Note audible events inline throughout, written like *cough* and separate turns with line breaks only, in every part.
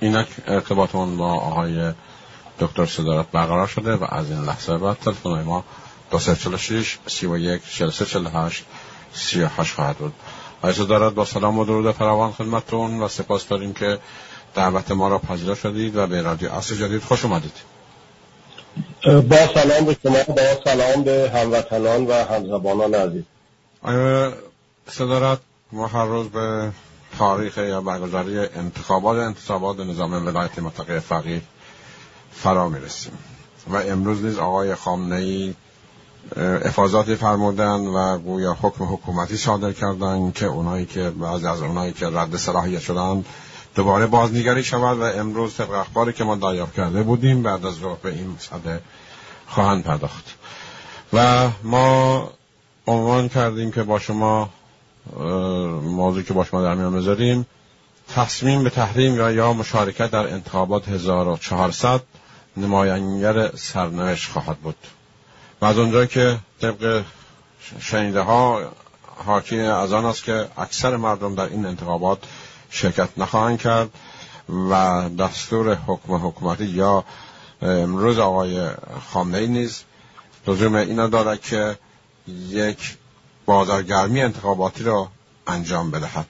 اینک ارتباطمون با آقای دکتر صدارت برقرار شده و از این لحظه بعد تلفن ما دو سه چل شیش سی و یک چل سه چل هشت سی و هشت خواهد بود. آقای صدارت با سلام و درود فراوان خدمتتون و سپاس داریم که دعوت ما را پذیرا شدید و به رادیو اصل جدید خوش اومدید.
با سلام به شما با سلام به هموطنان و همزبانان عزیز.
آیا صدارت ما هر روز به تاریخ یا برگزاری انتخابات انتصابات نظام ولایت متقی فقیه فرا می‌رسیم. و امروز نیز آقای خامنه ای افاظاتی فرمودن و گویا حکم حکومتی صادر کردن که اونایی که بعضی از اونایی که رد صلاحیت شدن دوباره بازنگری شود و امروز طبق اخباری که ما دریافت کرده بودیم بعد از ظهر به این مسئله خواهند پرداخت. و ما عنوان کردیم که با شما موضوعی که با شما در میان بذاریم. تصمیم به تحریم یا یا مشارکت در انتخابات 1400 نماینگر سرنوشت خواهد بود. و از اونجا که طبق شنیده ها حاکی از آن است که اکثر مردم در این انتخابات شرکت نخواهند کرد و دستور حکم حکومتی یا امروز آقای خامنه ای نیز لزوم اینا دارد که یک بازارگرمی انتخاباتی را انجام بدهد.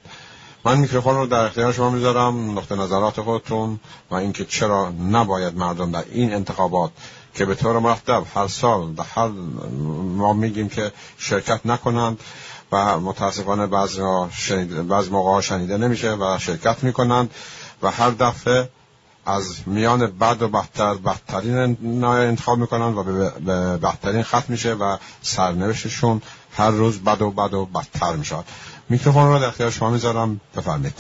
من میکروفون رو در اختیار شما می‌ذارم نقطه نظرات خودتون و اینکه چرا نباید مردم در این انتخابات که به طور مرتب هر سال در هر ما میگیم که شرکت نکنند و متاسفانه بعضی, بعض موقع شنیده نمیشه و شرکت می‌کنند و هر دفعه از میان بد و بدتر بدترین انتخاب می‌کنند و به بدترین ختم میشه و سرنوشتشون هر روز بد و بد و بدتر می‌شد میکروفون رو در اختیار شما می‌ذارم. بفرمید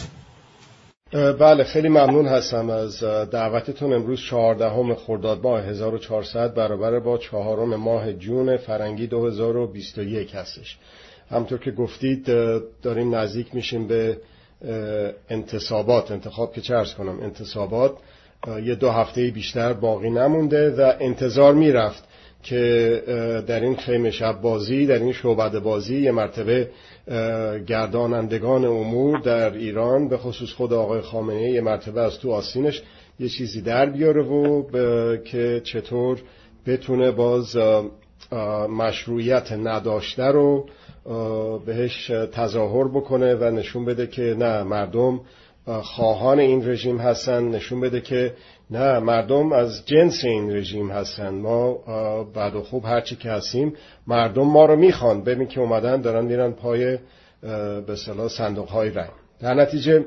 بله خیلی ممنون هستم از دعوتتون امروز 14 خرداد ماه 1400 برابر با چهارم ماه جون فرنگی 2021 هستش. همطور که گفتید داریم نزدیک میشیم به انتصابات. انتخاب که چرس کنم؟ انتصابات یه دو هفته بیشتر باقی نمونده و انتظار می‌رفت که در این خیمه شب بازی در این شعبد بازی یه مرتبه گردانندگان امور در ایران به خصوص خود آقای خامنه یه مرتبه از تو آسینش یه چیزی در بیاره و که چطور بتونه باز مشروعیت نداشته رو بهش تظاهر بکنه و نشون بده که نه مردم خواهان این رژیم هستن نشون بده که نه مردم از جنس این رژیم هستن. ما بعد و خوب هرچی که هستیم مردم ما رو می‌خوان. ببین که اومدن دارن میرن پای به صلاح صندوق های رنگ. در نتیجه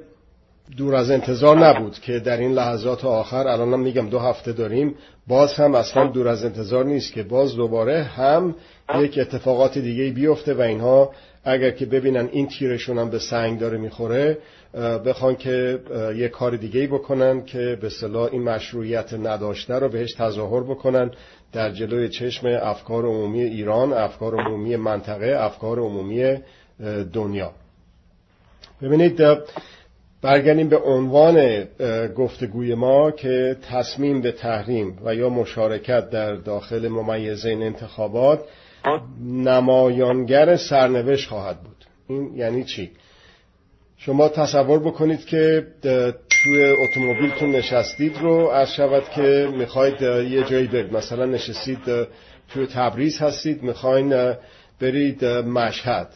دور از انتظار نبود که در این لحظات آخر الانم میگم دو هفته داریم باز هم اصلا دور از انتظار نیست که باز دوباره هم یک اتفاقات دیگه بیفته و اینها اگر که ببینن این تیرشون هم به سنگ داره می‌خوره بخوان که یه کار دیگه بکنن که به صلاح این مشروعیت نداشته رو بهش تظاهر بکنن در جلوی چشم افکار عمومی ایران افکار عمومی منطقه افکار عمومی دنیا. ببینید برگردیم به عنوان گفتگوی ما که تصمیم به تحریم و یا مشارکت در داخل ممیزه این انتخابات نمایانگر سرنوشت خواهد بود. این یعنی چی؟ شما تصور بکنید که توی اتومبیلتون نشستید رو از شود که می‌خواید یه جایی برید. مثلا نشستید توی تبریز هستید می‌خواین برید مشهد.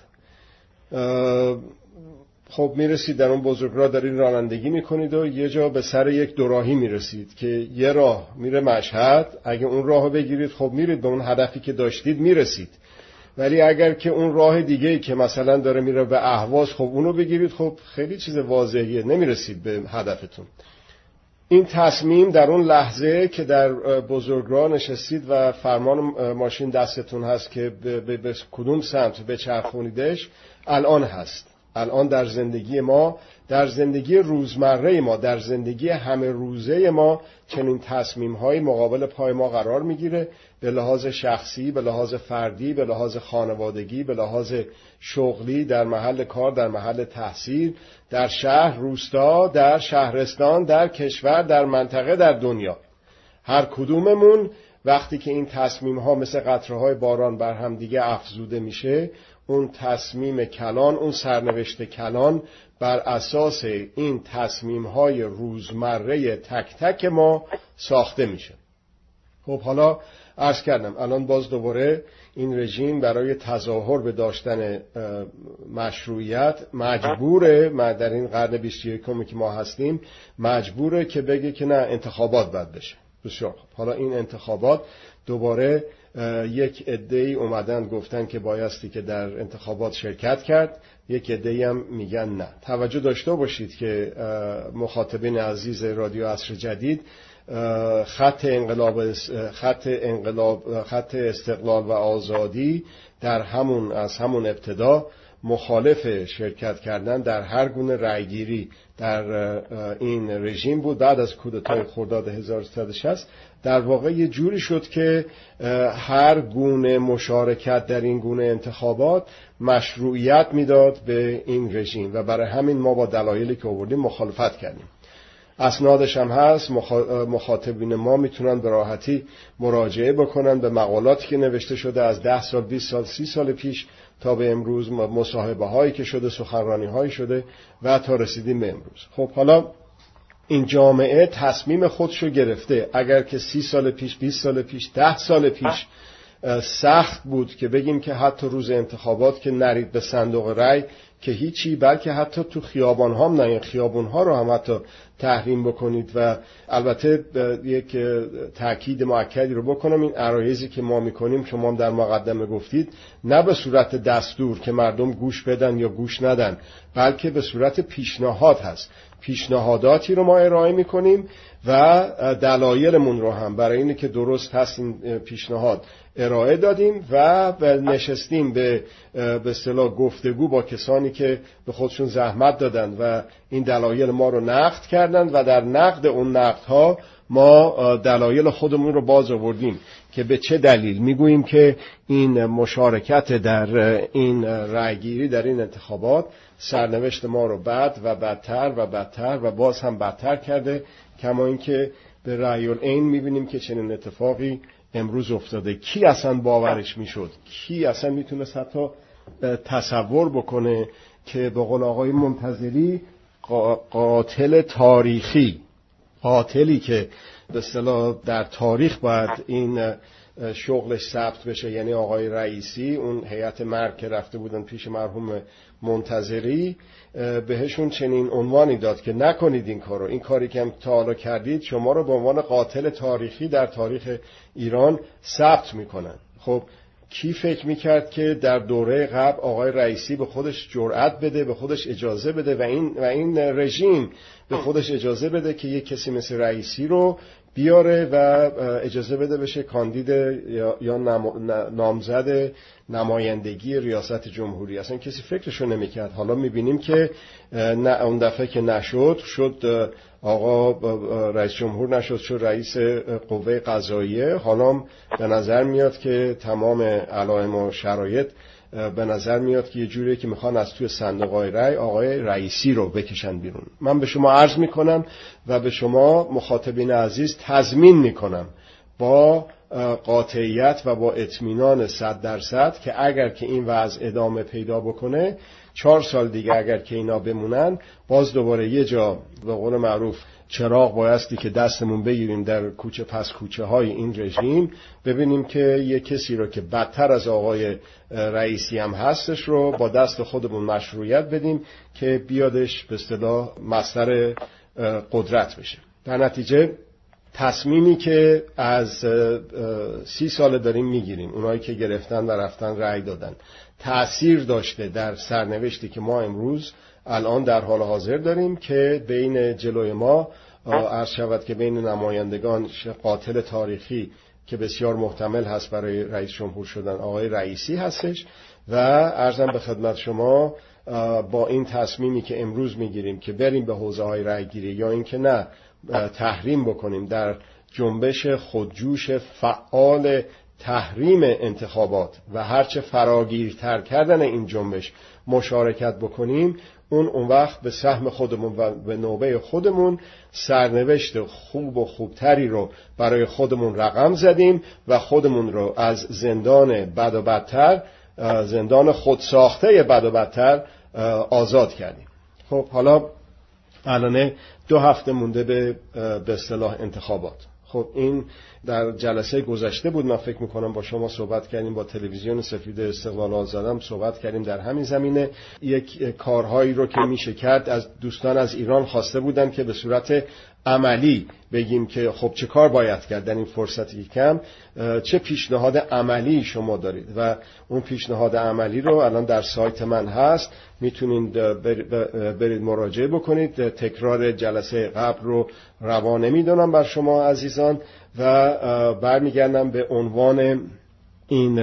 خب می‌رسید در اون بزرگراه دارید رانندگی می‌کنید و یه جا به سر یک دوراهی می‌رسید که یه راه میره مشهد. اگه اون راه بگیرید خب میرید به اون هدفی که داشتید می‌رسید. ولی اگر که اون راه دیگه که مثلا داره میره به اهواز خب اونو بگیرید خب خیلی چیز واضحیه. نمی‌رسید به هدفتون. این تصمیم در اون لحظه که در بزرگراه نشستید و فرمان ماشین دستتون هست که به, کدوم سمت به چرخونیدش الان هست. الان در زندگی ما در زندگی روزمره ما در زندگی همه روزه ما چنین تصمیم های مقابل پای ما قرار می‌گیره به لحاظ شخصی به لحاظ فردی به لحاظ خانوادگی به لحاظ شغلی در محل کار در محل تحصیل در شهر روستا در شهرستان در کشور در منطقه در دنیا. هر کدوممون وقتی که این تصمیم ها مثل قطره های باران بر هم دیگه افزوده میشه اون تصمیم کلان اون سرنوشت کلان بر اساس این تصمیم های روزمره تک تک ما ساخته میشه. خب حالا عرض کردم الان باز دوباره این رژیم برای تظاهر به داشتن مشروعیت مجبوره در این قرن 21 که ما هستیم مجبوره که بگه که نه انتخابات باید بشه. بسیار حالا این انتخابات دوباره یک ای اومدن گفتن که بایستی که در انتخابات شرکت کرد یک عده هم میگن نه. توجه داشته باشید که مخاطبین عزیز رادیو عصر جدید خط انقلاب خط انقلاب خط استقلال و آزادی در همون از همون ابتدا مخالف شرکت کردن در هر گونه رأیگیری در این رژیم بود. بعد از کودتای خرداد 1360 در واقع یه جوری شد که هر گونه مشارکت در این گونه انتخابات مشروعیت می‌داد به این رژیم و برای همین ما با دلایلی که آوردیم مخالفت کردیم. اسنادش هم هست مخاطبین ما می‌تونن به راحتی مراجعه بکنن به مقالاتی که نوشته شده از ده سال 20 سال سی سال پیش تا به امروز مصاحبه هایی که شده سخنرانی هایی شده و تا رسیدیم به امروز. خب حالا این جامعه تصمیم خودشو گرفته. اگر که سی سال پیش 20 سال پیش ده سال پیش سخت بود که بگیم که حتی روز انتخابات که نرید به صندوق رأی که هیچی بلکه حتی تو خیابان هم نه. خیابان ها رو هم حتی تحریم بکنید و البته یک تاکید معکدی رو بکنم. این عرایزی که ما می‌کنیم شما هم در مقدمه گفتید نه به صورت دستور که مردم گوش بدن یا گوش ندن بلکه به صورت پیشنهاد هست. پیشنهاداتی رو ما ارائه می‌کنیم و دلایلمون رو هم برای اینه که درست هست این پیشنهاد ارائه دادیم و نشستیم به به اصطلاح گفتگو با کسانی که به خودشون زحمت دادن و این دلایل ما رو نقد کردند و در نقد اون نقدها ما دلایل خودمون رو باز آوردیم که به چه دلیل می‌گوییم که این مشارکت در این رأیگیری در این انتخابات سرنوشت ما رو بد و بدتر و بدتر و باز هم بدتر کرده کما اینکه به رأی این می‌بینیم که چنین اتفاقی امروز افتاده. کی اصلا باورش می‌شد؟ کی اصلا می‌تونست حتی تصور بکنه که به قول آقای منتظری قاتل تاریخی قاتلی که به اصطلاح در تاریخ باید این شغلش ثبت بشه یعنی آقای رئیسی اون هیئت مرگ که رفته بودن پیش مرحوم منتظری بهشون چنین عنوانی داد که نکنید این کارو. این کاری که تا حالا کردید شما رو به عنوان قاتل تاریخی در تاریخ ایران ثبت می‌کنن. خب کی فکر می‌کرد که در دوره قبل آقای رئیسی به خودش جرأت بده به خودش اجازه بده و این, و این رژیم به خودش اجازه بده که یک کسی مثل رئیسی رو بیاره و اجازه بده بشه کاندید یا نامزد نمایندگی ریاست جمهوری. اصلا کسی فکرشو نمی‌کرد. حالا می‌بینیم که اون دفعه که نشد شد آقا رئیس جمهور نشد شد رئیس قوه قضاییه. حالا به نظر میاد که تمام علائم و شرایط به نظر میاد که یه جوریه که می‌خوان از توی صندوق های رأی آقای رئیسی رو بکشن بیرون. من به شما عرض می‌کنم و به شما مخاطبین عزیز تضمین می‌کنم با قاطعیت و با اطمینان صد درصد که اگر که این وضع ادامه پیدا بکنه چهار سال دیگه اگر که اینا بمونن باز دوباره یه جا به قول معروف چراغ بایستی که دستمون بگیریم در کوچه پس کوچه های این رژیم ببینیم که یه کسی رو که بدتر از آقای رئیسی هم هستش رو با دست خودمون مشروعیت بدیم که بیادش به اصطلاح مصدر قدرت بشه. در نتیجه تصمیمی که از سی سال داریم می‌گیریم. اونایی که گرفتن و رفتن رأی دادن. تأثیر داشته در سرنوشتی که ما امروز الان در حال حاضر داریم که بین جلوی ما عرض شود که بین نمایندگان قاتل تاریخی که بسیار محتمل هست برای رئیس جمهور شدن آقای رئیسی هستش و ارزم به خدمت شما با این تصمیمی که امروز می‌گیریم که بریم به حوزه های رأیگیری یا اینکه نه تحریم بکنیم در جنبش خودجوش فعال تحریم انتخابات و هرچه فراگیرتر کردن این جنبش مشارکت بکنیم اون اون وقت به سهم خودمون و به نوبه خودمون سرنوشت خوب و خوبتری رو برای خودمون رقم زدیم و خودمون رو از زندان بد و بدتر زندان خودساخته بد و بدتر آزاد کردیم. خب حالا الان دو هفته مونده به به اصطلاح انتخابات. خب این در جلسه گذشته بود. من فکر می‌کنم با شما صحبت کردیم با تلویزیون سفید استقلال آزادم صحبت کردیم در همین زمینه. یک کارهایی رو که میشه کرد از دوستان از ایران خواسته بودن که به صورت عملی بگیم که خب چه کار باید کرد در این فرصتی کم چه پیشنهاد عملی شما دارید؟ و اون پیشنهاد عملی رو الان در سایت من هست. می‌تونید برید مراجعه بکنید. تکرار جلسه قبل رو روا نمی‌دونم بر شما عزیزان. و برمیگردم به عنوان این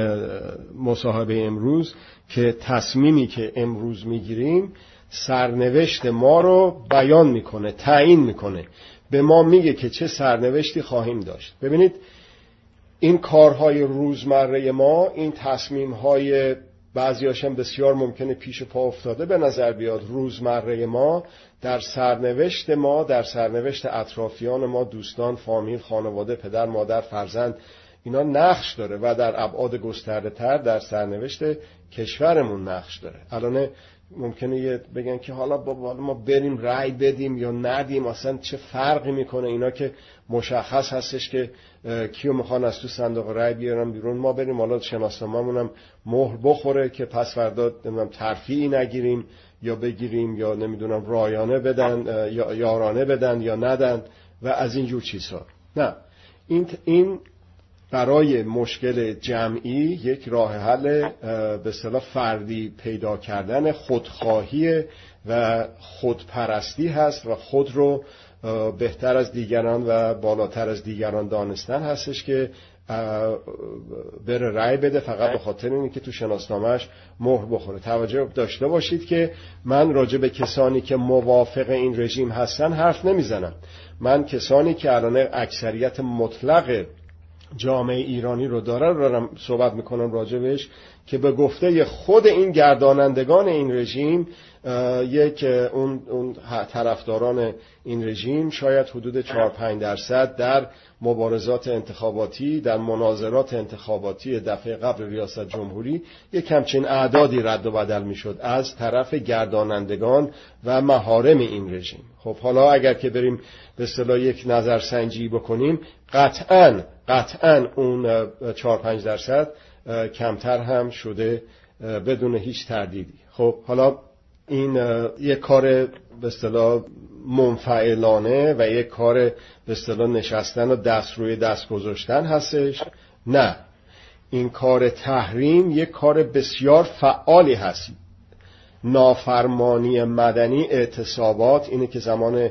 مصاحبه امروز که تصمیمی که امروز می‌گیریم سرنوشت ما رو بیان می‌کنه تعیین می‌کنه. به ما میگه که چه سرنوشتی خواهیم داشت. ببینید این کارهای روزمره ما این تصمیمهای بعضیاشم بسیار ممکنه پیش پا افتاده به نظر بیاد روزمره ما در سرنوشت ما در سرنوشت اطرافیان ما دوستان فامیل خانواده پدر مادر فرزند اینا نقش داره و در ابعاد گسترده تر در سرنوشت کشورمون نقش داره. الان ممکنه یه بگن که حالا با ما بریم رأی بدیم یا ندیم اصلا چه فرقی می‌کنه؟ اینا که مشخص هستش که کیو می‌خوان از تو صندوق رأی بیارن بیرون. ما بریم حالا شناسنامه‌مون هم مهر بخوره که پس فردا نمی‌دونم ترفیعی نگیریم یا بگیریم یا نمی‌دونم رایانه بدن یا یارانه بدن یا ندن و از این جور چیزها. نه. این این برای مشکل جمعی یک راه حل به اصطلاح فردی پیدا کردن خودخواهی و خودپرستی هست و خود رو بهتر از دیگران و بالاتر از دیگران دانستن هستش که بره رأی بده فقط به خاطر اینه که تو شناسنامهش مهر بخوره. توجه داشته باشید که من راجع به کسانی که موافق این رژیم هستن حرف نمی‌زنم. من کسانی که الان اکثریت مطلق جامعه ایرانی رو داره رو دارم صحبت می‌کنم راجبش که به گفته خود این گردانندگان این رژیم یک اون, اون طرفداران این رژیم شاید حدود 4 5 درصد در مبارزات انتخاباتی در مناظرات انتخاباتی دفعه قبل ریاست جمهوری یک همچین اعدادی رد و بدل می‌شد از طرف گردانندگان و مهارم این رژیم. خب حالا اگر که بریم به اصطلاح یک نظرسنجی بکنیم قطعا قطعا اون 4 5 درصد کمتر هم شده بدون هیچ تردیدی. خب حالا این یک کار به اصطلاح منفعلانه و یک کار به اصطلاح نشستن و دست روی دست گذاشتن هستش. نه. این کار تحریم یک کار بسیار فعالی هست. نافرمانی مدنی اعتصابات اینه که زمان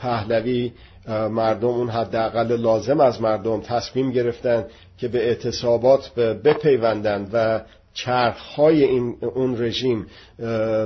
پهلوی مردم اون حداقل لازم از مردم تصمیم گرفتن که به اعتصابات بپیوندند و چرخهای این اون رژیم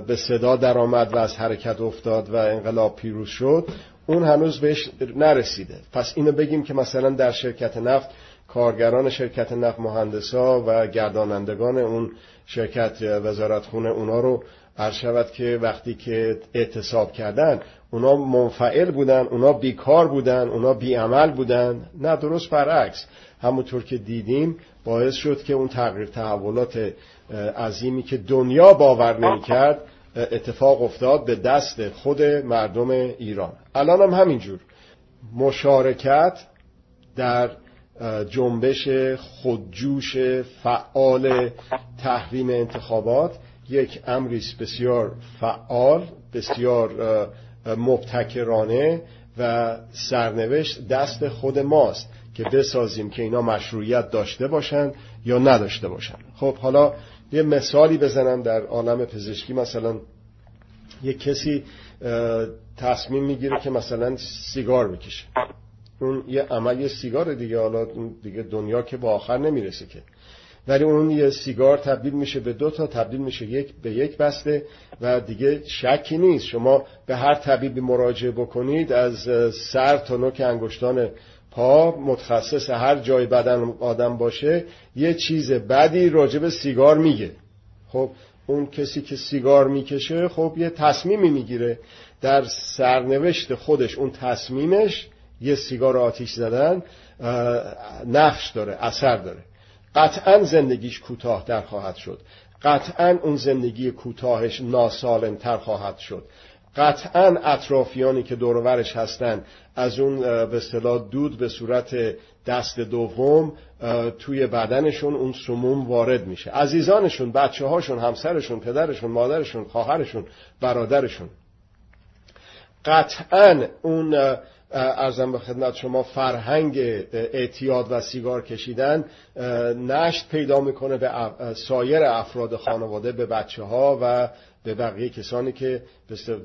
به صدا درآمد و از حرکت افتاد و انقلاب پیروز شد. اون هنوز بهش نرسیده. پس اینو بگیم که مثلا در شرکت نفت کارگران شرکت نفت مهندسا و گردانندگان اون شرکت وزارت خونه اونا رو عرض که وقتی که اعتصاب کردن اونا منفعل بودن اونا بیکار بودن اونا بیعمل بودن. نه درست برعکس. همونطور که دیدیم باعث شد که اون تغییر تحولات عظیمی که دنیا باور نمی کرد اتفاق افتاد به دست خود مردم ایران. الان هم همینجور. مشارکت در جنبش خودجوش فعال تحریم انتخابات یک امریست بسیار فعال بسیار مبتکرانه و سرنوشت دست خود ماست. که بسازیم که اینا مشروعیت داشته باشن یا نداشته باشن. خب حالا یه مثالی بزنم در عالم پزشکی. مثلا یه کسی تصمیم می‌گیره که مثلا سیگار بکشه. اون یه عمل سیگار دیگه حالا دیگه دنیا که با آخر نمی‌رسه که. ولی اون یه سیگار تبدیل میشه به دو تا تبدیل میشه یک به یک بسته و دیگه شکی نیست. شما به هر طبیبی مراجعه بکنید از سر تا نوک انگشتان پا متخصص هر جای بدن آدم باشه یه چیز بدی راجع به سیگار میگه. خب اون کسی که سیگار می‌کشه خب یه تصمیمی می‌گیره. در سرنوشت خودش اون تصمیمش یه سیگار آتیش زدن نقش داره اثر داره. قطعا زندگیش کوتاه در خواهد شد. قطعا اون زندگی کوتاهش ناسالم تر خواهد شد. قطعا اطرافیانی که دورورش هستن از اون به اصطلاح دود به صورت دست دوم توی بدنشون اون سموم وارد میشه. عزیزانشون بچه هاشون همسرشون پدرشون مادرشون خواهرشون برادرشون. قطعا اون ارزم به خدمت شما فرهنگ اعتیاد و سیگار کشیدن نشت پیدا می‌کنه به سایر افراد خانواده به بچه ها و به بقیه کسانی که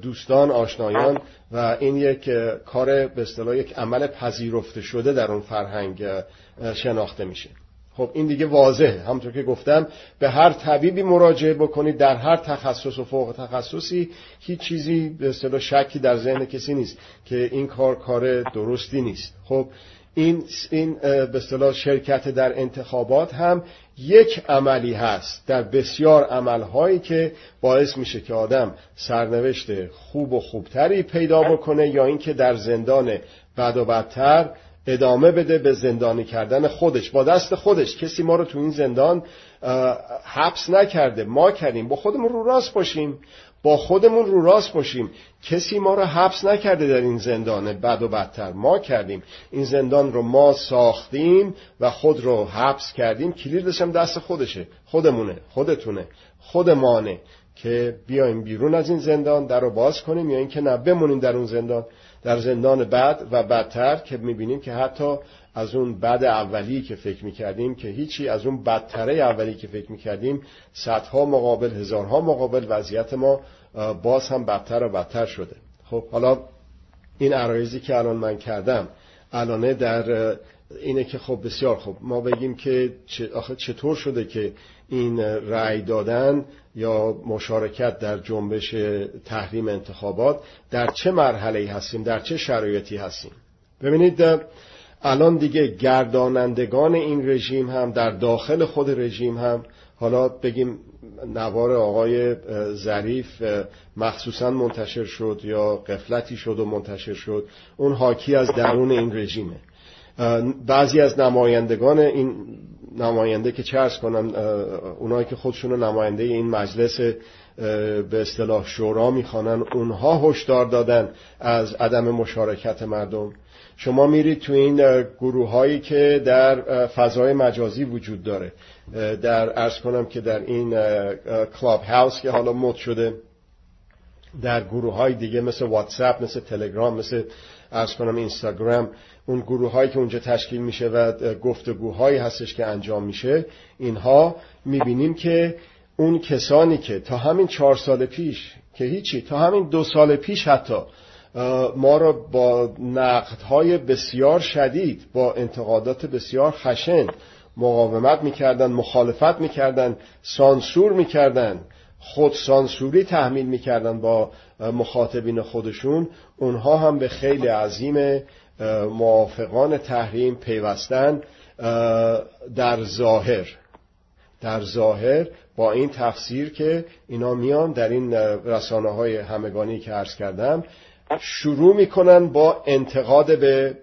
دوستان آشنایان و این یک کار به اصطلاح یک عمل پذیرفته شده در اون فرهنگ شناخته میشه. خب این دیگه واضحه. همونطور که گفتم به هر طبیبی مراجعه بکنید در هر تخصص و فوق تخصصی هیچ چیزی به اصطلاح شکی در ذهن کسی نیست که این کار کار درستی نیست. خب این این به اصطلاح شرکت در انتخابات هم یک عملی هست در بسیار عملهایی که باعث میشه که آدم سرنوشت خوب و خوبتری پیدا بکنه یا اینکه در زندان بد و بدتر ادامه بده به زندانی کردن خودش. با دست خودش. کسی ما رو تو این زندان حبس نکرده. ما کردیم. با خودمون رو راست باشیم. با خودمون رو راست باشیم. کسی ما رو حبس نکرده در این زندان. بد و بدتر ما کردیم. این زندان رو ما ساختیم و خود رو حبس کردیم. کلیدش هم دست خودشه. خودمونه خودتونه خودمانه که بیایم بیرون از این زندان در رو باز کنیم یا اینکه نه بمونیم در اون زندان. در زندان بد و بدتر که می‌بینیم که حتی از اون بد اولی که فکر می‌کردیم که هیچی از اون بدتره اولی که فکر می‌کردیم صدها مقابل هزارها مقابل وضعیت ما باز هم بدتر و بدتر شده. خب حالا این عرایزی که الان من کردم الانه در اینه که خب بسیار خب ما بگیم که آخه چطور شده که این رأی دادن یا مشارکت در جنبش تحریم انتخابات در چه مرحله هستیم در چه شرایطی هستیم؟ ببینید الان دیگه گردانندگان این رژیم هم در داخل خود رژیم هم حالا بگیم نوار آقای ظریف مخصوصا منتشر شد یا قفلتی شد و منتشر شد اون حاکی از درون این رژیمه. بعضی از نمایندگان این نماینده که چرس کنن اونایی که خودشون نماینده این مجلس به اصطلاح شورا می‌خوانن اونها هشدار دادن از عدم مشارکت مردم. شما میرید تو این گروه هایی که در فضای مجازی وجود داره. در ارز کنم که در این کلاب هاوس که حالا مد شده در گروه های دیگه مثل واتساپ مثل تلگرام مثل ارز کنم اینستاگرام اون گروه هایی که اونجا تشکیل میشه و گفتگوهایی هستش که انجام میشه اینها می‌بینیم که اون کسانی که تا همین چهار سال پیش که هیچی تا همین دو سال پیش حتی ما را با نقدهای بسیار شدید با انتقادات بسیار خشن مقاومت می‌کردن مخالفت می‌کردن سانسور می‌کردن خود سانسوری تحمیل می‌کردن با مخاطبین خودشون. اونها هم به خیلی عظیم موافقان تحریم پیوستن در ظاهر. در ظاهر با این تفسیر که اینا میان در این رسانه های همگانی که عرض کردم شروع می‌کنن با انتقاد به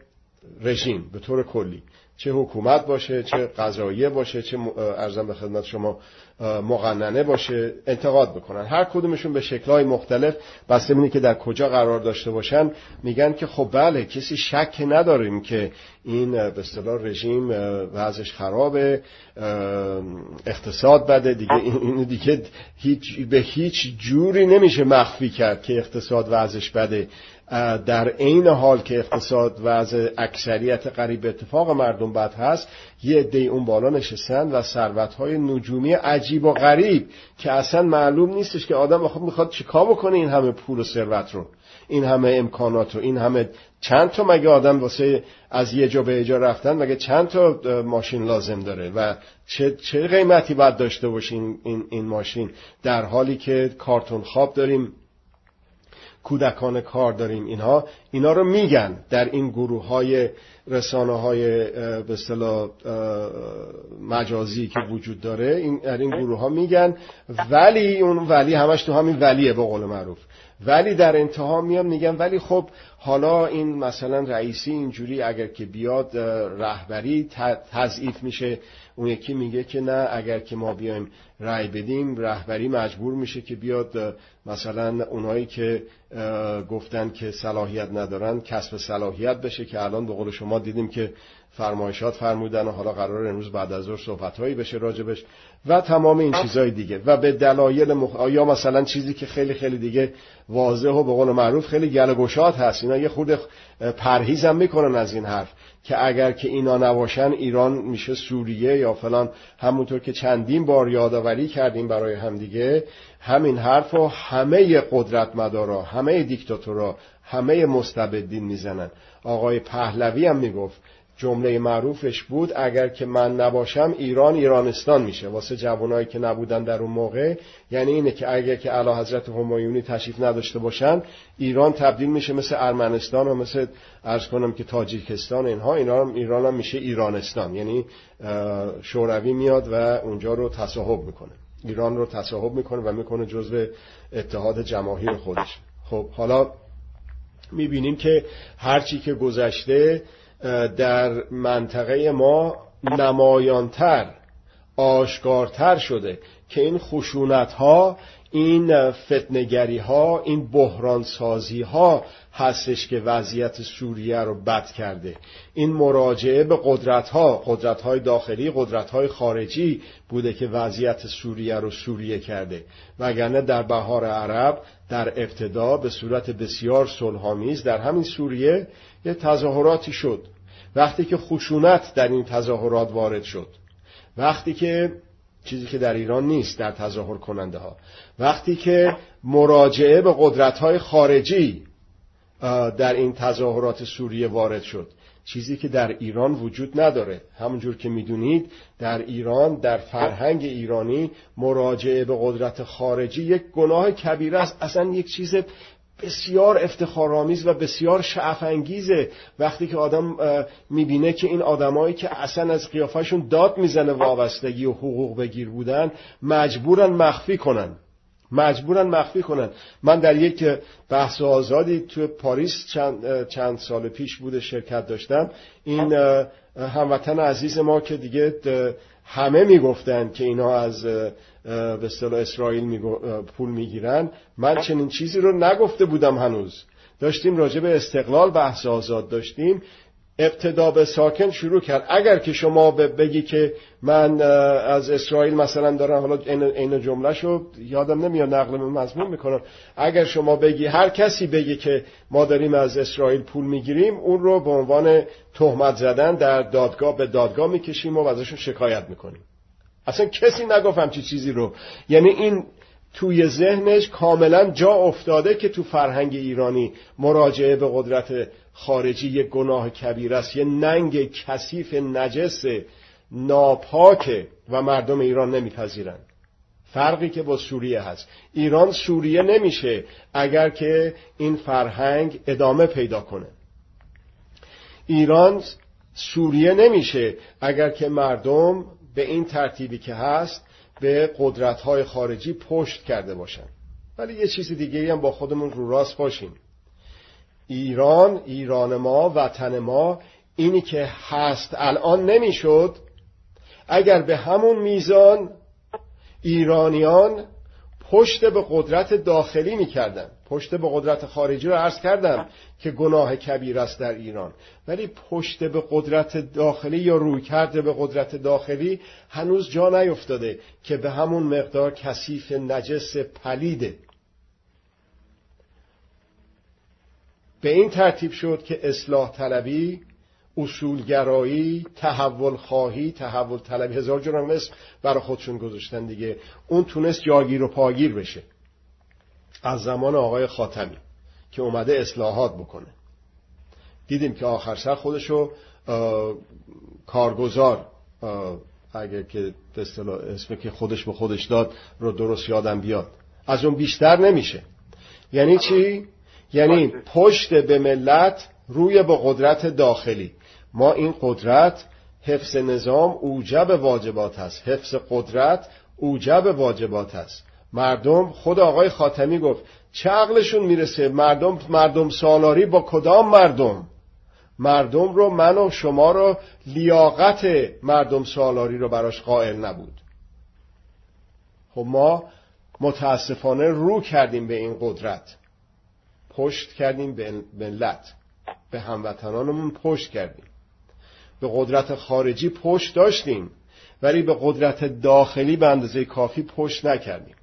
رژیم به طور کلی. چه حکومت باشه چه قضاییه باشه چه ارزم به خدمت شما مقننه باشه انتقاد بکنن. هر کدومشون به شکلهای مختلف. بسته اینه که در کجا قرار داشته باشن. میگن که خب بله کسی شک نداریم که این به اصطلاح رژیم وضعش خرابه اقتصاد بده. دیگه این دیگه هیچ به هیچ جوری نمیشه مخفی کرد که اقتصاد وضعش بده. در عین حال که اقتصاد وضع اکثریت قریب اتفاق مردم بد هست یه عده اون بالا نشستن و ثروتهای نجومی عجیب و غریب که اصلا معلوم نیستش که آدم خب می‌خواد چیکار بکنه این همه پول و ثروت رو این همه امکانات رو این همه چند تا مگه آدم واسه از یه جا به جا رفتن مگه چند تا ماشین لازم داره و چه, چه قیمتی باید داشته باشین این, این ماشین؟ در حالی که کارتون خواب داریم کودکان کار داریم اینها اینا رو میگن در این گروه های رسانه های به مجازی که وجود داره این در این گروه ها میگن ولی اون ولی همش تو همین ولیه به قول معروف. ولی در انتها میام میگن ولی خب حالا این مثلا رئیسی اینجوری اگر که بیاد رهبری تضعیف میشه. اون یکی میگه که نه اگر که ما بیایم رأی بدیم رهبری مجبور میشه که بیاد مثلا اونایی که گفتن که صلاحیت ندارن کسب صلاحیت بشه که الان به قول شما دیدیم که فرمایشات فرمودن و حالا قرار امروز بعد از ظهر صحبتهایی بشه راجبش. و تمام این چیزهای دیگه. و به دلایل مخ... یا مثلا چیزی که خیلی خیلی دیگه واضح و به قول معروف خیلی گل گشاد هست. اینا یه خود پرهیز هم می‌کنن از این حرف که اگر که اینا نباشن ایران میشه سوریه یا فلان. همونطور که چندین بار یادآوری کردیم برای همدیگه همین حرف و همه قدرت مدارا همه دیکتاتورا همه مستبدین می‌زنن. آقای پهلوی هم می‌گفت جمله معروفش بود اگر که من نباشم ایران ایرانستان میشه. واسه جوانایی که نبودن در اون موقع یعنی اینه که اگر که اعلی حضرت همایونی تشریف نداشته باشن ایران تبدیل میشه مثل ارمنستان و مثل ارز کنم که تاجیکستان اینها ایران ایران هم میشه ایرانستان. یعنی شوروی میاد و اونجا رو تصاحب می‌کنه. ایران رو تصاحب می‌کنه و می‌کنه جزو اتحاد جماهیر خودش. خب حالا می‌بینیم که هرچی که گذشته در منطقه ما نمایانتر آشکارتر شده که این خشونت ها این فتنگری ها این بحران سازی ها هستش که وضعیت سوریه رو بد کرده. این مراجعه به قدرت ها قدرت های داخلی قدرت های خارجی بوده که وضعیت سوریه رو سوریه کرده. وگرنه در بهار عرب در ابتدا به صورت بسیار صلحآمیز در همین سوریه یه تظاهراتی شد. وقتی که خشونت در این تظاهرات وارد شد. وقتی که چیزی که در ایران نیست در تظاهر کننده ها وقتی که مراجعه به قدرت های خارجی در این تظاهرات سوریه وارد شد. چیزی که در ایران وجود نداره. همونجور که می‌دونید در ایران در فرهنگ ایرانی مراجعه به قدرت خارجی یک گناه کبیره است. اصلا یک چیز بسیار افتخارآمیز و بسیار شعف انگیزه وقتی که آدم می‌بینه که این آدمایی که اصلا از قیافشون داد می‌زنه وابستگی و حقوق بگیر بودن مجبورن مخفی کنن. مجبورن مخفی کنن. من در یک بحث آزادی تو پاریس چند, چند سال پیش بوده شرکت داشتم. این هموطن عزیز ما که دیگه همه می‌گفتن که اینا از به اصطلاح اسرائیل پول می‌گیرن. من چنین چیزی رو نگفته بودم هنوز. داشتیم راجع به استقلال بحث آزاد داشتیم. ابتدا به ساکن شروع کرد. اگر که شما بگی که من از اسرائیل مثلا دارم حالا این جمله شو یادم نمیاد نقل مضمون می‌کنم اگر شما بگی هر کسی بگی که ما داریم از اسرائیل پول می‌گیریم اون رو به عنوان تهمت زدن در دادگاه به دادگاه می‌کشیم و ازشون شکایت می‌کنیم. اصلا کسی نگفتم چی چیزی رو. یعنی این توی ذهنش کاملا جا افتاده که تو فرهنگ ایرانی مراجعه به قدرت خارجی یک گناه کبیر است یه ننگ کثیف نجس ناپاکه و مردم ایران نمیپذیرن. فرقی که با سوریه هست. ایران سوریه نمیشه اگر که این فرهنگ ادامه پیدا کنه. ایران سوریه نمیشه اگر که مردم به این ترتیبی که هست به قدرت‌های خارجی پشت کرده باشن. ولی یه چیز دیگه هم با خودمون رو راست باشیم. ایران ایران ما وطن ما اینی که هست الان نمی‌شد. اگر به همون میزان ایرانیان پشت به قدرت داخلی می‌کردن. پشت به قدرت خارجی رو عرض کردم که گناه کبیر است در ایران. ولی پشت به قدرت داخلی یا روی کرده به قدرت داخلی هنوز جا نیفتاده که به همون مقدار کثیف نجس پلیده. به این ترتیب شد که اصلاح طلبی اصولگرایی تحول خواهی تحول طلبی. هزار جور اسم برای خودشون گذاشتن دیگه. اون تونست جاگیر و پاگیر بشه. از زمان آقای خاتمی که اومده اصلاحات بکنه. دیدیم که آخر سر خودشو کارگزار اگر که اسم که خودش به خودش داد رو درست یادم بیاد. از اون بیشتر نمیشه. یعنی چی؟ یعنی پشت به ملت روی به قدرت داخلی. ما این قدرت حفظ نظام اوجب واجبات هست حفظ قدرت اوجب واجبات هست مردم خود آقای خاتمی گفت چه عقلشون می‌رسه؟ مردم مردم سالاری با کدام مردم؟ مردم رو من و شما رو لیاقت مردم سالاری رو براش قائل نبود. خب ما متاسفانه رو کردیم به این قدرت. پشت کردیم به ملت به هموطنانمون پشت کردیم. به قدرت خارجی پشت داشتیم. ولی به قدرت داخلی به اندازه کافی پشت نکردیم.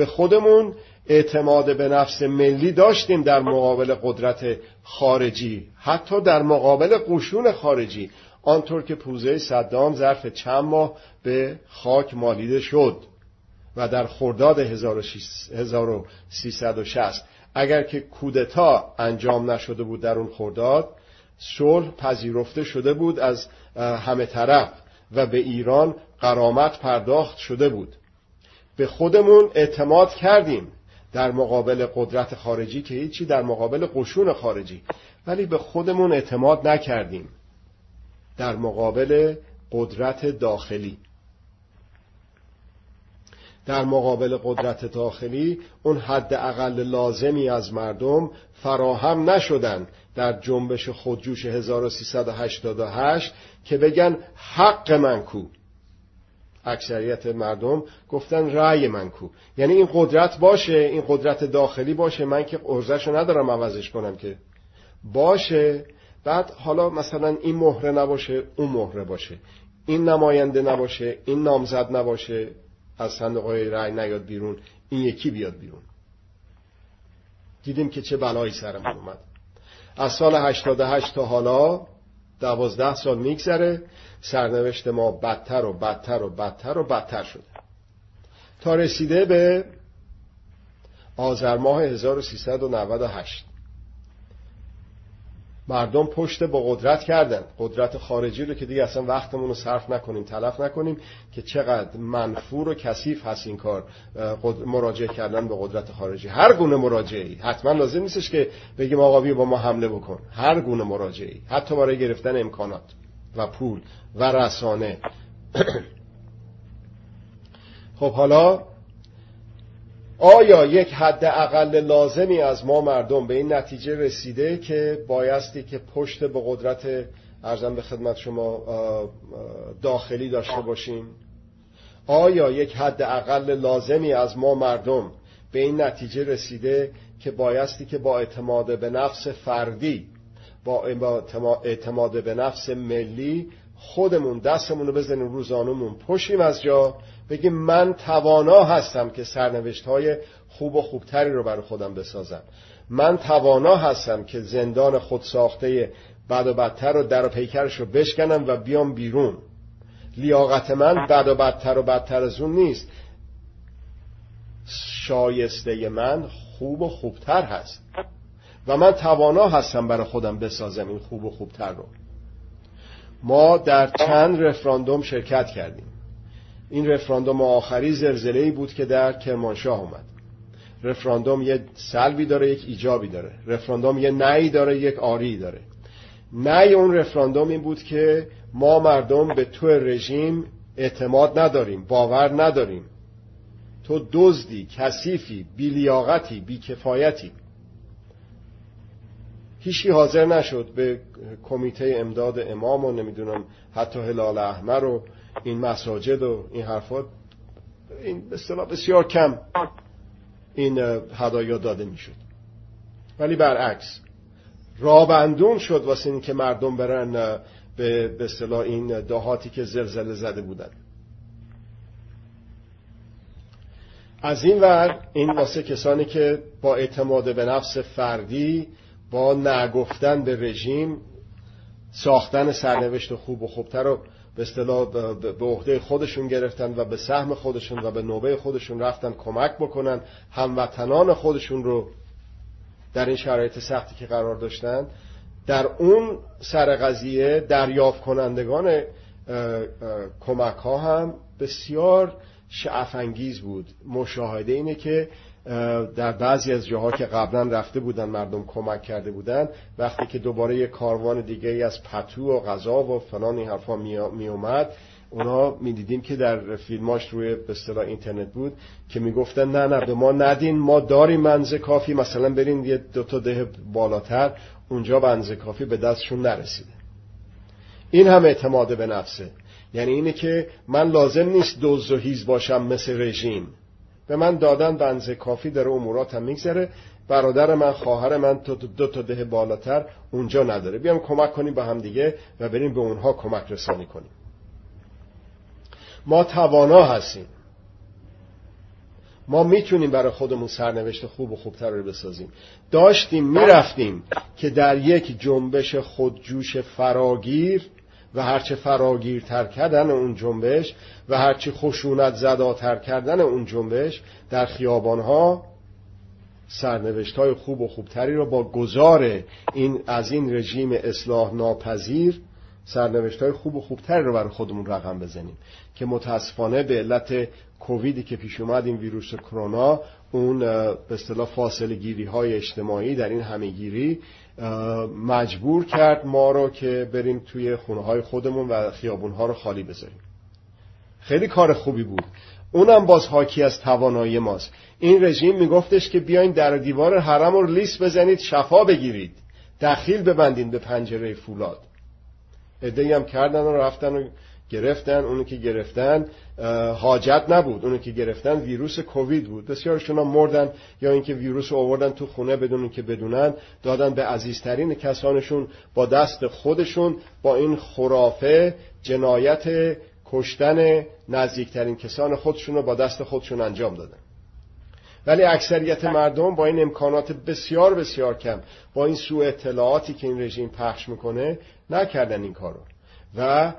به خودمون اعتماد به نفس ملی داشتیم در مقابل قدرت خارجی حتی در مقابل قشون خارجی. آنطور که پوزه صدام ظرف چند ماه به خاک مالیده شد و در خرداد 1360 اگر که کودتا انجام نشده بود در اون خرداد صلح پذیرفته شده بود از همه طرف و به ایران قرامت پرداخت شده بود. به خودمون اعتماد کردیم در مقابل قدرت خارجی که هیچی در مقابل قشون خارجی. ولی به خودمون اعتماد نکردیم در مقابل قدرت داخلی. در مقابل قدرت داخلی اون حد اقل لازمی از مردم فراهم نشدن در جنبش خودجوش 1388 که بگن حق من کو. اکثریت مردم گفتن رأی من کو. یعنی این قدرت باشه این قدرت داخلی باشه. من که ارزش ندارم عوضش کنم که. باشه. بعد حالا مثلا این مهره نباشه اون مهره باشه. این نماینده نباشه این نامزد نباشه. از صندوق های رأی نیاد بیرون این یکی بیاد بیرون. دیدیم که چه بلایی سرمون اومد. از سال 88 تا حالا دوازده سال میگذره. سرنوشت ما بدتر و بدتر و بدتر و بدتر شده. تا رسیده به آذر ماه 1398 مردم پشت با قدرت کردن. قدرت خارجی رو که دیگه اصلا وقتمون رو صرف نکنیم تلف نکنیم که چقدر منفور و کثیف هست این کار مراجعه کردن به قدرت خارجی. هر گونه مراجعی حتما لازم نیستش که بگیم آقا بیا با ما حمله بکن. هر گونه مراجعی حتی برای گرفتن امکانات و پول و رسانه. *coughs* خب حالا آیا یک حد اقل لازمی از ما مردم به این نتیجه رسیده که بایستی که پشت به قدرت ارزم به خدمت شما داخلی داشته باشیم؟ آیا یک حد اقل لازمی از ما مردم به این نتیجه رسیده که بایستی که با اعتماد به نفس فردی با اعتماد به نفس ملی خودمون دستمون رو بزنیم روزانمون پشیم از جا بگیم من توانا هستم که سرنوشت های خوب و خوبتری رو برای خودم بسازم. من توانا هستم که زندان خود ساخته بد و بدتر و در و پیکرش رو بشکنم و بیام بیرون. لیاقت من بد و بدتر و بدتر از اون نیست. شایسته من خوب و خوبتر هست. و من توانا هستم برای خودم بسازم این خوب و خوبتر رو. ما در چند رفراندوم شرکت کردیم. این رفراندوم آخری زلزله بود که در کرمانشاه اومد. رفراندوم یه سلبی داره یک ایجابی داره. رفراندوم یه نعی داره یک آری داره. نعی اون رفراندوم این بود که ما مردم به تو رژیم اعتماد نداریم باور نداریم. تو دزدی کثیفی بیلیاقتی بیکفایتی. هیچی حاضر نشد به کمیته امداد امام و نمی‌دونم حتی هلال احمر و این مساجد و این حرفات این به بسیار کم این هدایا داده می‌شد. ولی برعکس رابندون شد واسه این که مردم برن به اصطلاح این دهاتی که زلزله زده بودن. از این ور این واسه کسانی که با اعتماد به نفس فردی با نگفتن به رژیم ساختن سرنوشت خوب و خوبتر رو به اصطلاح به عهده خودشون گرفتن و به سهم خودشون و به نوبه خودشون رفتن کمک بکنن هموطنان خودشون رو در این شرایط سختی که قرار داشتن در اون سر قضیه دریافت کنندگان کمک ها هم بسیار شعفنگیز بود. مشاهده اینه که در بعضی از جاها که قبلا رفته بودن مردم کمک کرده بودن وقتی که دوباره یک کاروان دیگه از پتو و غذا و فلان این حرفا می اومد اونا می‌دیدیم که در فیلماش روی به اینترنت بود که می‌گفتن نه نه به ما ندین ما داریم منزه کافی مثلا برین یه دو تا ده بالاتر اونجا منزه کافی به دستشون نرسیده. این هم اعتماد به نفسه. یعنی اینه که من لازم نیست دوز و هیز باشم مثل رژیم. به من دادن بنز کافی در اموراتم میگذره. برادر من خواهر من تو دو تا ده بالاتر اونجا نداره. بیام کمک کنیم به هم دیگه و بریم به اونها کمک رسانی کنیم. ما توانا هستیم. ما می‌تونیم برای خودمون سرنوشت خوب و خوبتر رو بسازیم. داشتیم می‌رفتیم که در یک جنبش خودجوش فراگیر و هرچه فراگیرتر کردن اون جنبش و هرچه خشونت زداتر کردن اون جنبش در خیابانها سرنوشت های خوب و خوبتری رو با گذار این از این رژیم اصلاح ناپذیر سرنوشت های خوب و خوبتری رو برای خودمون رقم بزنیم که متاسفانه به علت کوویدی که پیش اومد این ویروس کرونا اون به اصطلاح فاصله گیری های اجتماعی در این همهگیری مجبور کرد ما رو که بریم توی خونه های خودمون و خیابون ها رو خالی بذاریم. خیلی کار خوبی بود. اونم باز حاکی از توانایی ماست. این رژیم میگفتش که بیاین در دیوار حرم رو لیست بزنید شفا بگیرید. دخیل ببندین به پنجره فولاد. ادهی هم کردن و رفتن و گرفتن اونو که گرفتن حاجت نبود. اونو که گرفتن ویروس کووید بود. بسیارشون هم مردن یا اینکه ویروس رو آوردن تو خونه بدون که بدونن دادن به عزیزترین کسانشون با دست خودشون با این خرافه جنایت کشتن نزدیکترین کسان خودشون رو با دست خودشون انجام دادن. ولی اکثریت مردم با این امکانات بسیار بسیار کم با این سوء اطلاعاتی که این رژیم پخش می‌کنه نکردن این کارو. و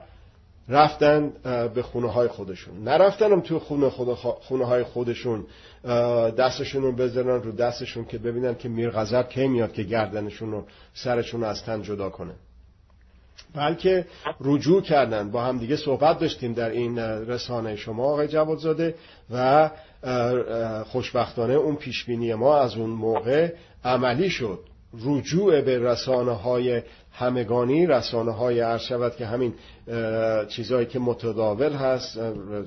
رفتن به خونه های خودشون. نرفتن تو خونه, خونه های خودشون دستشون رو بذارن رو دستشون که ببینن که میر غضب کی میاد که گردنشون رو سرشون رو از تن جدا کنه. بلکه رجوع کردن. با هم دیگه صحبت داشتیم در این رسانه شما آقای جوادزاده و خوشبختانه اون پیشبینی ما از اون موقع عملی شد. رجوع به رسانه های همگانی رسانه های عرض شود که همین چیزهایی که متداول هست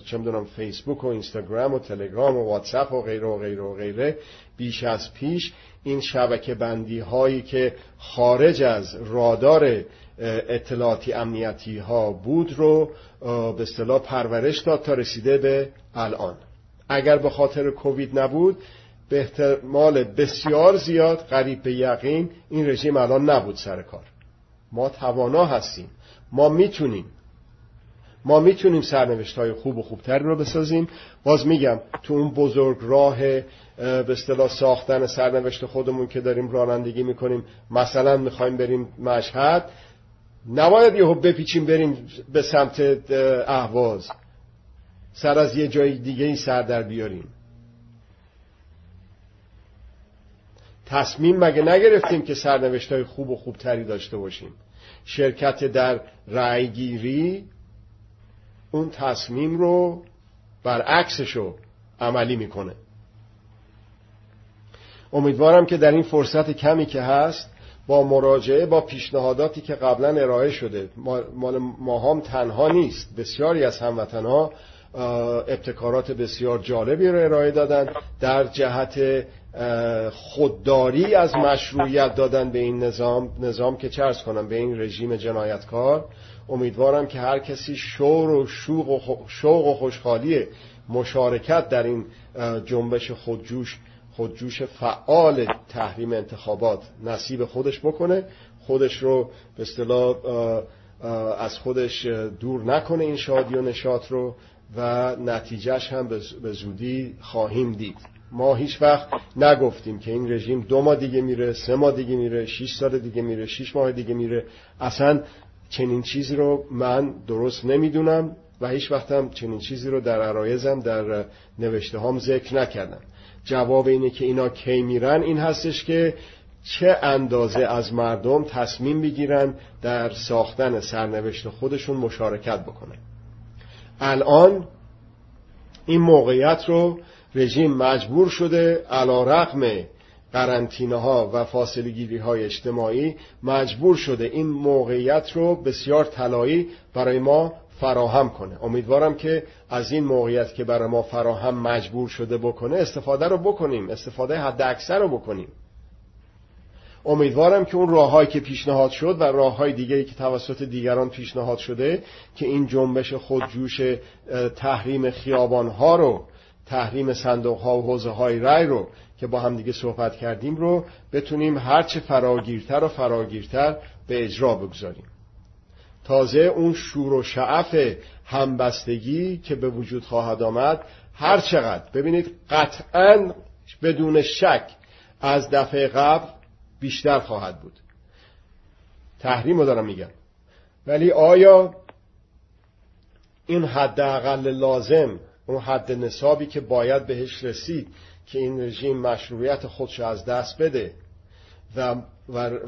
چه می‌دونم فیسبوک و اینستاگرام و تلگرام و واتساپ و غیره و غیره و غیره بیش از پیش این شبکه بندی هایی که خارج از رادار اطلاعاتی امنیتی ها بود رو به اصطلاح پرورش داد تا رسیده به الان. اگر به خاطر کووید نبود به احتمال بسیار زیاد قریب به یقین این رژیم الان نبود سر کار. ما توانا هستیم. ما می‌تونیم. ما می‌تونیم سرنوشت های خوب و خوبتر رو بسازیم. باز میگم تو اون بزرگ راه به اصطلاح ساختن سرنوشت خودمون که داریم رانندگی می‌کنیم مثلا می‌خوایم بریم مشهد نباید یهو بپیچیم بریم به سمت اهواز. سر از یه جای دیگه ای سر در بیاریم. تصمیم مگه نگرفتیم که سرنوشت های خوب و خوبتری داشته باشیم؟ شرکت در رأیگیری اون تصمیم رو برعکسش رو عملی می‌کنه. امیدوارم که در این فرصت کمی که هست با مراجعه با پیشنهاداتی که قبلا ارائه شده مال ماهام تنها نیست بسیاری از هموطنها ابتکارات بسیار جالبی رو ارائه دادن. در جهت خودداری از مشروعیت دادن به این نظام نظام که چرس کنم به این رژیم جنایتکار. امیدوارم که هر کسی شور و شوق و, شوق و خوشحالی مشارکت در این جنبش خودجوش خودجوش فعال تحریم انتخابات نصیب خودش بکنه. خودش رو به اصطلاح از خودش دور نکنه این شادی و نشاط رو و نتیجهش هم به زودی خواهیم دید. ما هیچ وقت نگفتیم که این رژیم دو ماه دیگه میره سه ماه دیگه میره شیش سال دیگه میره شیش ماه دیگه میره. اصلا چنین چیزی رو من درست نمی‌دونم و هیچ وقتم چنین چیزی رو در عرایزم در نوشته هام ذکر نکردم. جواب اینه که اینا کی میرن؟ این هستش که چه اندازه از مردم تصمیم بگیرن در ساختن سرنوشت خودشون مشارکت بکنن. الان این موقعیت رو رژیم مجبور شده علا رقم قرنطینه ها و فاصله گیری های اجتماعی مجبور شده این موقعیت رو بسیار طلایی برای ما فراهم کنه. امیدوارم که از این موقعیت که برای ما فراهم مجبور شده بکنه استفاده رو بکنیم استفاده حد اکثر رو بکنیم. امیدوارم که اون راههایی که پیشنهاد شد و راههای دیگری که توسط دیگران پیشنهاد شده که این جنبش خودجوش تحریم خیابان ها رو تحریم صندوق ها و حوزه های رای رو که با هم دیگه صحبت کردیم رو بتونیم هرچه فراگیرتر و فراگیرتر به اجرا بگذاریم. تازه اون شور و شعف همبستگی که به وجود خواهد آمد هر چقدر. ببینید قطعا بدون شک از دفعه قبل بیشتر خواهد بود. تحریم رو دارم میگم. ولی آیا این حداقل لازم اون حد نصابی که باید بهش رسید که این رژیم مشروعیت خودش از دست بده و,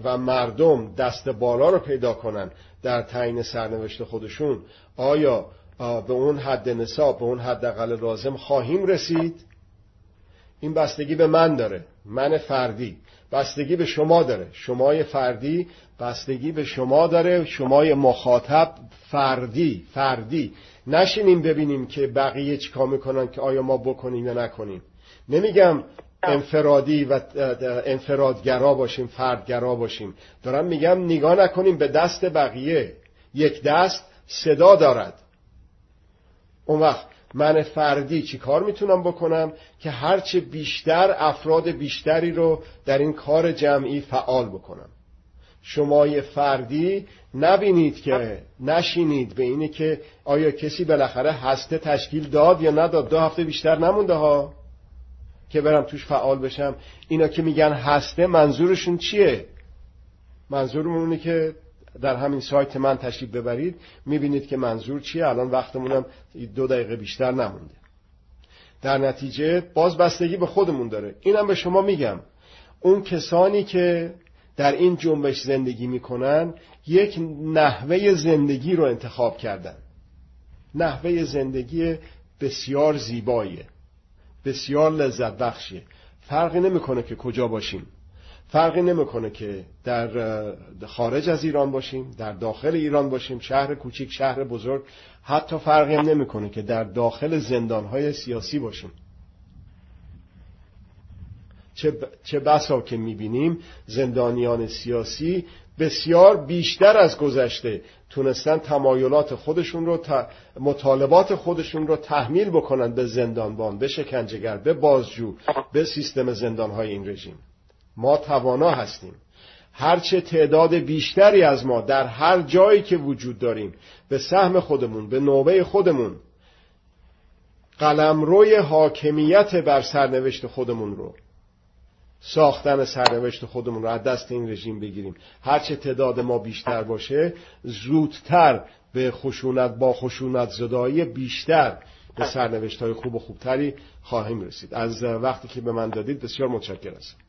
و, مردم دست بالا رو پیدا کنن در تعیین سرنوشت خودشون آیا به اون حد نصاب به اون حداقل لازم خواهیم رسید؟ این بستگی به من داره من فردی. بستگی به شما داره شمای فردی. بستگی به شما داره شمای مخاطب فردی فردی. نشینیم ببینیم که بقیه چیکار می‌کنن که آیا ما بکنیم یا نکنیم. نمیگم انفرادی و انفرادگرا باشیم فردگرا باشیم. دارم میگم نگاه نکنیم به دست بقیه. یک دست صدا دارد. اون وقت من فردی چی کار می‌تونم بکنم که هرچه بیشتر افراد بیشتری رو در این کار جمعی فعال بکنم؟ شمای فردی نبینید که نشینید به اینه که آیا کسی بالاخره هسته تشکیل داد یا نداد؟ دو هفته بیشتر نمونده ها که برم توش فعال بشم. اینا که میگن هسته منظورشون چیه؟ منظورمون اونه که در همین سایت من تشریف ببرید می‌بینید که منظور چیه. الان وقتمونم دو دقیقه بیشتر نمونده. در نتیجه باز بستگی به خودمون داره. اینم به شما میگم. اون کسانی که در این جنبش زندگی می‌کنن یک نحوه زندگی رو انتخاب کردن. نحوه زندگی بسیار زیباییه. بسیار لذت بخشیه فرقی نمی‌کنه که کجا باشیم. فرقی نمی‌کنه که در خارج از ایران باشیم در داخل ایران باشیم شهر کوچیک شهر بزرگ. حتی فرقی هم نمی‌کنه که در داخل زندانهای سیاسی باشیم. چه بسا که می‌بینیم زندانیان سیاسی بسیار بیشتر از گذشته تونستن تمایلات خودشون رو مطالبات خودشون رو تحمیل بکنن به زندانبان به شکنجهگر به بازجو به سیستم زندانهای این رژیم. ما توانا هستیم. هرچه تعداد بیشتری از ما در هر جایی که وجود داریم به سهم خودمون به نوبه خودمون قلمروی حاکمیت بر سرنوشت خودمون رو ساختن سرنوشت خودمون رو از دست این رژیم بگیریم. هرچه تعداد ما بیشتر باشه زودتر به خشونت با خشونت زدایی بیشتر به سرنوشت های خوب و خوبتری خواهیم رسید. از وقتی که به من دادید بسیار متشکر هستم